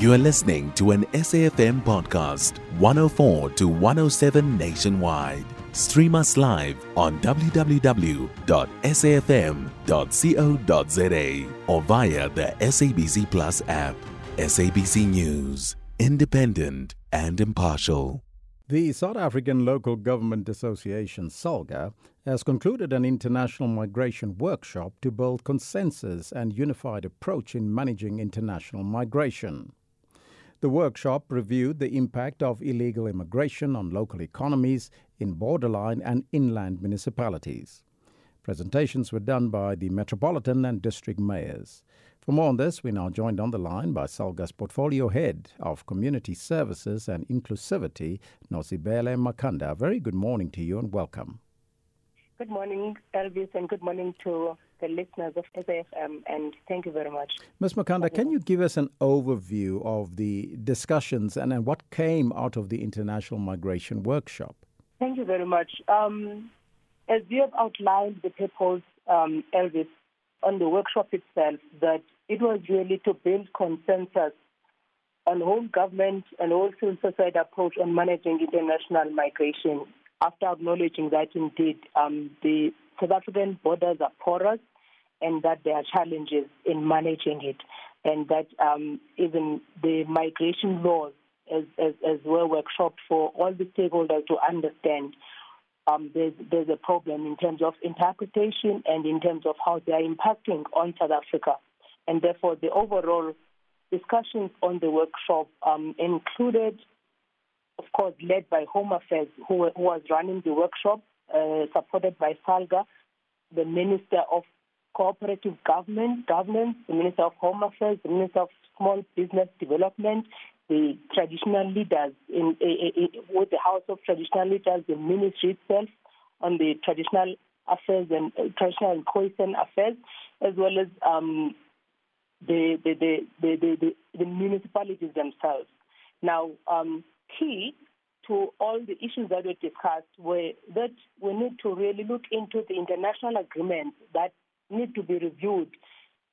You are listening to an SAFM podcast, 104 to 107 nationwide. Stream us live on www.safm.co.za or via the SABC Plus app. SABC News, independent and impartial. The South African Local Government Association, SALGA, has concluded an international migration workshop to build consensus and unified approach in managing international migration. The workshop reviewed the impact of illegal immigration on local economies in borderline and inland municipalities. Presentations were done by the metropolitan and district mayors. For more on this, we're now joined on the line by Salga's portfolio head of community services and inclusivity, Nozibele Makanda. Very good morning to you and welcome. Good morning, Elvis, and good morning to the listeners of SAFM, and thank you very much. Ms. Makanda, can you give us an overview of the discussions and, and what came out of the International Migration Workshop? Thank you very much. Um, as you have outlined the purpose, um, Elvis, on the workshop itself, that it was really to build consensus on whole government and whole civil society approach on managing international migration after acknowledging that indeed um, the South African borders are porous and that there are challenges in managing it, and that um, even the migration laws as, as, as well workshopped for all the stakeholders to understand um, there's, there's a problem in terms of interpretation and in terms of how they are impacting on South Africa. And therefore, the overall discussions on the workshop um, included, of course, led by Home Affairs, who, who was running the workshop, uh, supported by SALGA, the Minister of cooperative government, governance, the Minister of Home Affairs, the Minister of Small Business Development, the traditional leaders in, in, in, with the House of Traditional Leaders, the ministry itself on the traditional affairs and uh, traditional and cohesion affairs, as well as um, the, the, the, the, the, the, municipalities themselves. Now, um, key to all the issues that we discussed were that we need to really look into the international agreements that need to be reviewed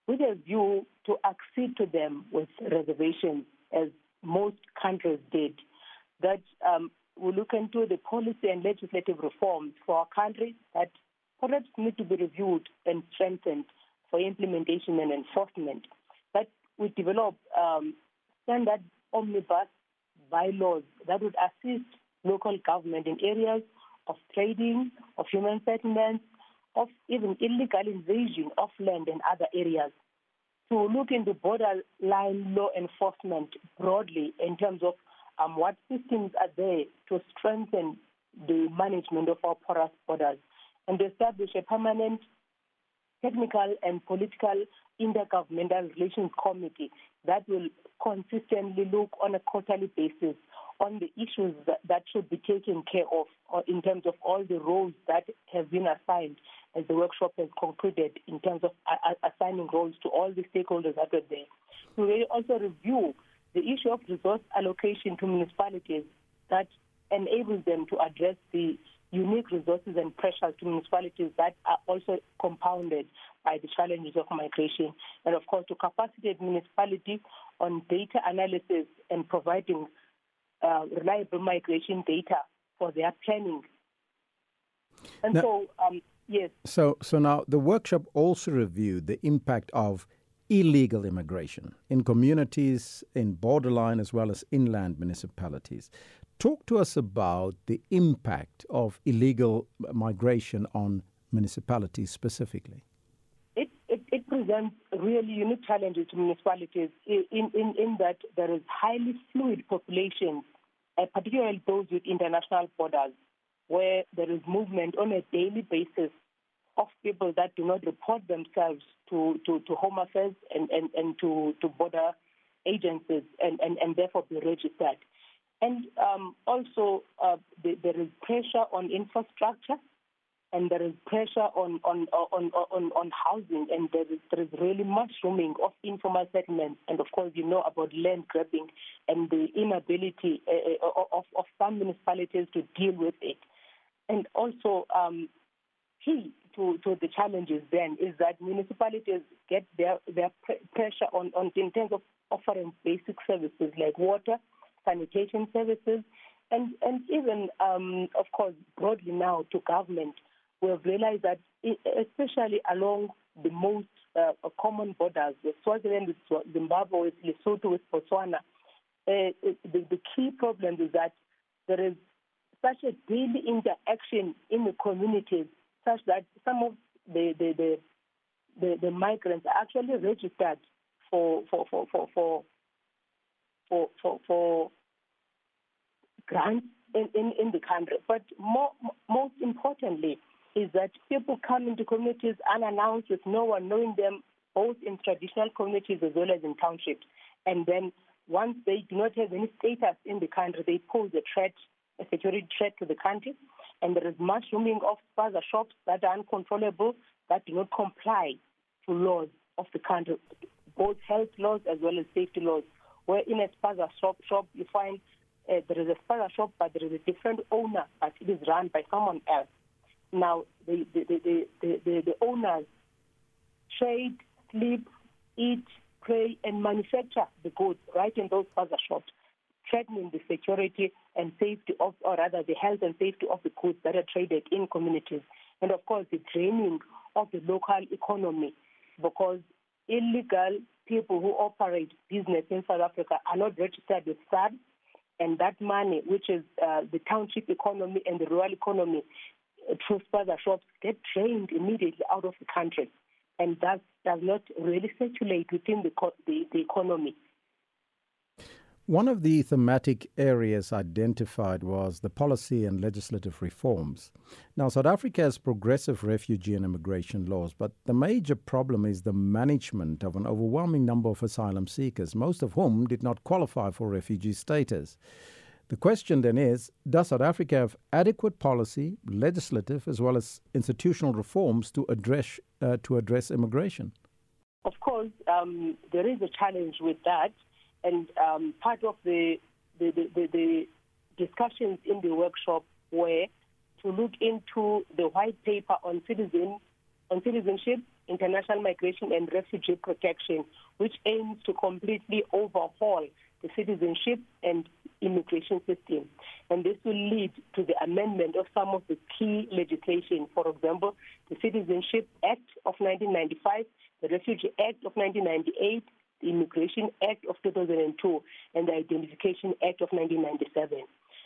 with a view to accede to them with reservations, as most countries did. That um, we look into the policy and legislative reforms for our country that perhaps need to be reviewed and strengthened for implementation and enforcement. That we develop um, standard omnibus bylaws that would assist local government in areas of trading, of human settlements, of even illegal invasion of land and other areas. To look into borderline law enforcement broadly in terms of um, what systems are there to strengthen the management of our porous borders and establish a permanent technical and political intergovernmental relations committee that will consistently look on a quarterly basis on the issues that, that should be taken care of uh, in terms of all the roles that have been assigned as the workshop has concluded in terms of assigning roles to all the stakeholders that were there. We will also review the issue of resource allocation to municipalities that enables them to address the unique resources and pressures to municipalities that are also compounded by the challenges of migration. And of course, to capacitate municipalities on data analysis and providing uh, reliable migration data for their planning. And now, so, um, yes. So, so now the workshop also reviewed the impact of illegal immigration in communities in borderline as well as inland municipalities. Talk to us about the impact of illegal migration on municipalities specifically. It, it, it presents really unique challenges to municipalities in, in, in that there is highly fluid populations, uh, particularly those with international borders, where there is movement on a daily basis of people that do not report themselves to, to, to Home Affairs and, and, and to, to border agencies and, and, and therefore be registered. And um, also, uh, the, there is pressure on infrastructure, and there is pressure on on on on, on housing, and there is, there is really mushrooming of informal settlements. And of course, you know about land grabbing and the inability uh of, of some municipalities to deal with it. And also, um, key to, to the challenges then is that municipalities get their, their pressure on, on in terms of offering basic services like water, sanitation services, and, and even, um, of course, broadly now to government. We have realized that, especially along the most uh, common borders, with Swaziland with Zimbabwe, with Lesotho, with Botswana, uh, the, the key problem is that there is such a daily interaction in the communities such that some of the the, the, the, the migrants are actually registered for for for for for for, for, for grants in, in, in the country. But more, most importantly is that people come into communities unannounced with no one knowing them, both in traditional communities as well as in townships. And then once they do not have any status in the country, they pose a threat, a security threat to the country. And there is mushrooming of spaza shops that are uncontrollable, that do not comply to laws of the country, both health laws as well as safety laws. Where in a spaza shop, shop you find uh, there is a spaza shop, but there is a different owner, but it is run by someone else. Now, the, the, the, the, the, the owners trade, sleep, eat, pray, and manufacture the goods right in those spaza shops, threatening the security and safety of, or rather the health and safety of the goods that are traded in communities. And of course, the draining of the local economy because illegal people who operate business in South Africa are not registered with SARS, and that money, which is uh, the township economy and the rural economy, uh, through spaza shops, get drained immediately out of the country, and that does not really circulate within the, the, the economy. One of the thematic areas identified was the policy and legislative reforms. Now, South Africa has progressive refugee and immigration laws, but the major problem is the management of an overwhelming number of asylum seekers, most of whom did not qualify for refugee status. The question then is Does South Africa have adequate policy, legislative, as well as institutional reforms to address, uh, to address immigration? Of course, um, there is a challenge with that. And um, part of the the, the, the discussions in the workshop were to look into the white paper on citizen on citizenship, international migration, and refugee protection, which aims to completely overhaul the citizenship and immigration system. And this will lead to the amendment of some of the key legislation. For example, the Citizenship Act of 1995, the Refugee Act of 1998, the Immigration Act of 2002 and the Identification Act of 1997.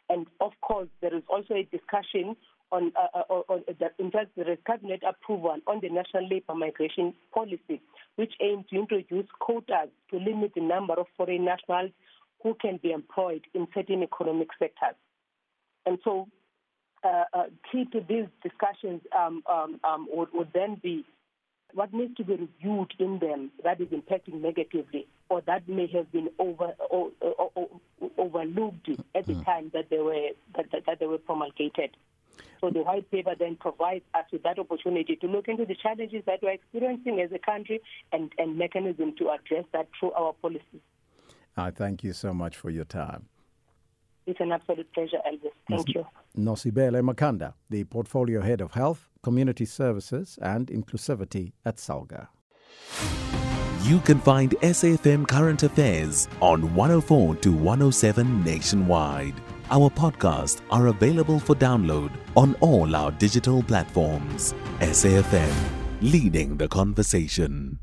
And of course, there is also a discussion on, uh, uh on, uh, in fact, there is cabinet approval on the national labor migration policy, which aims to introduce quotas to limit the number of foreign nationals who can be employed in certain economic sectors. And so, uh, uh, key to these discussions um, um, um, would, would then be what needs to be reviewed in them that is impacting negatively or that may have been over or, or, or, overlooked at the mm. time that they were that, that, that, they were promulgated. So the white paper then provides us with that opportunity to look into the challenges that we're experiencing as a country and, and mechanism to address that through our policies. I thank you so much for your time. It's an absolute pleasure, Elvis. Thank Nos- you. Nozibele Makanda, the Portfolio Head of Health, Community Services and Inclusivity at SALGA. You can find SAFM Current Affairs on 104 to 107 nationwide. Our podcasts are available for download on all our digital platforms. SAFM, leading the conversation.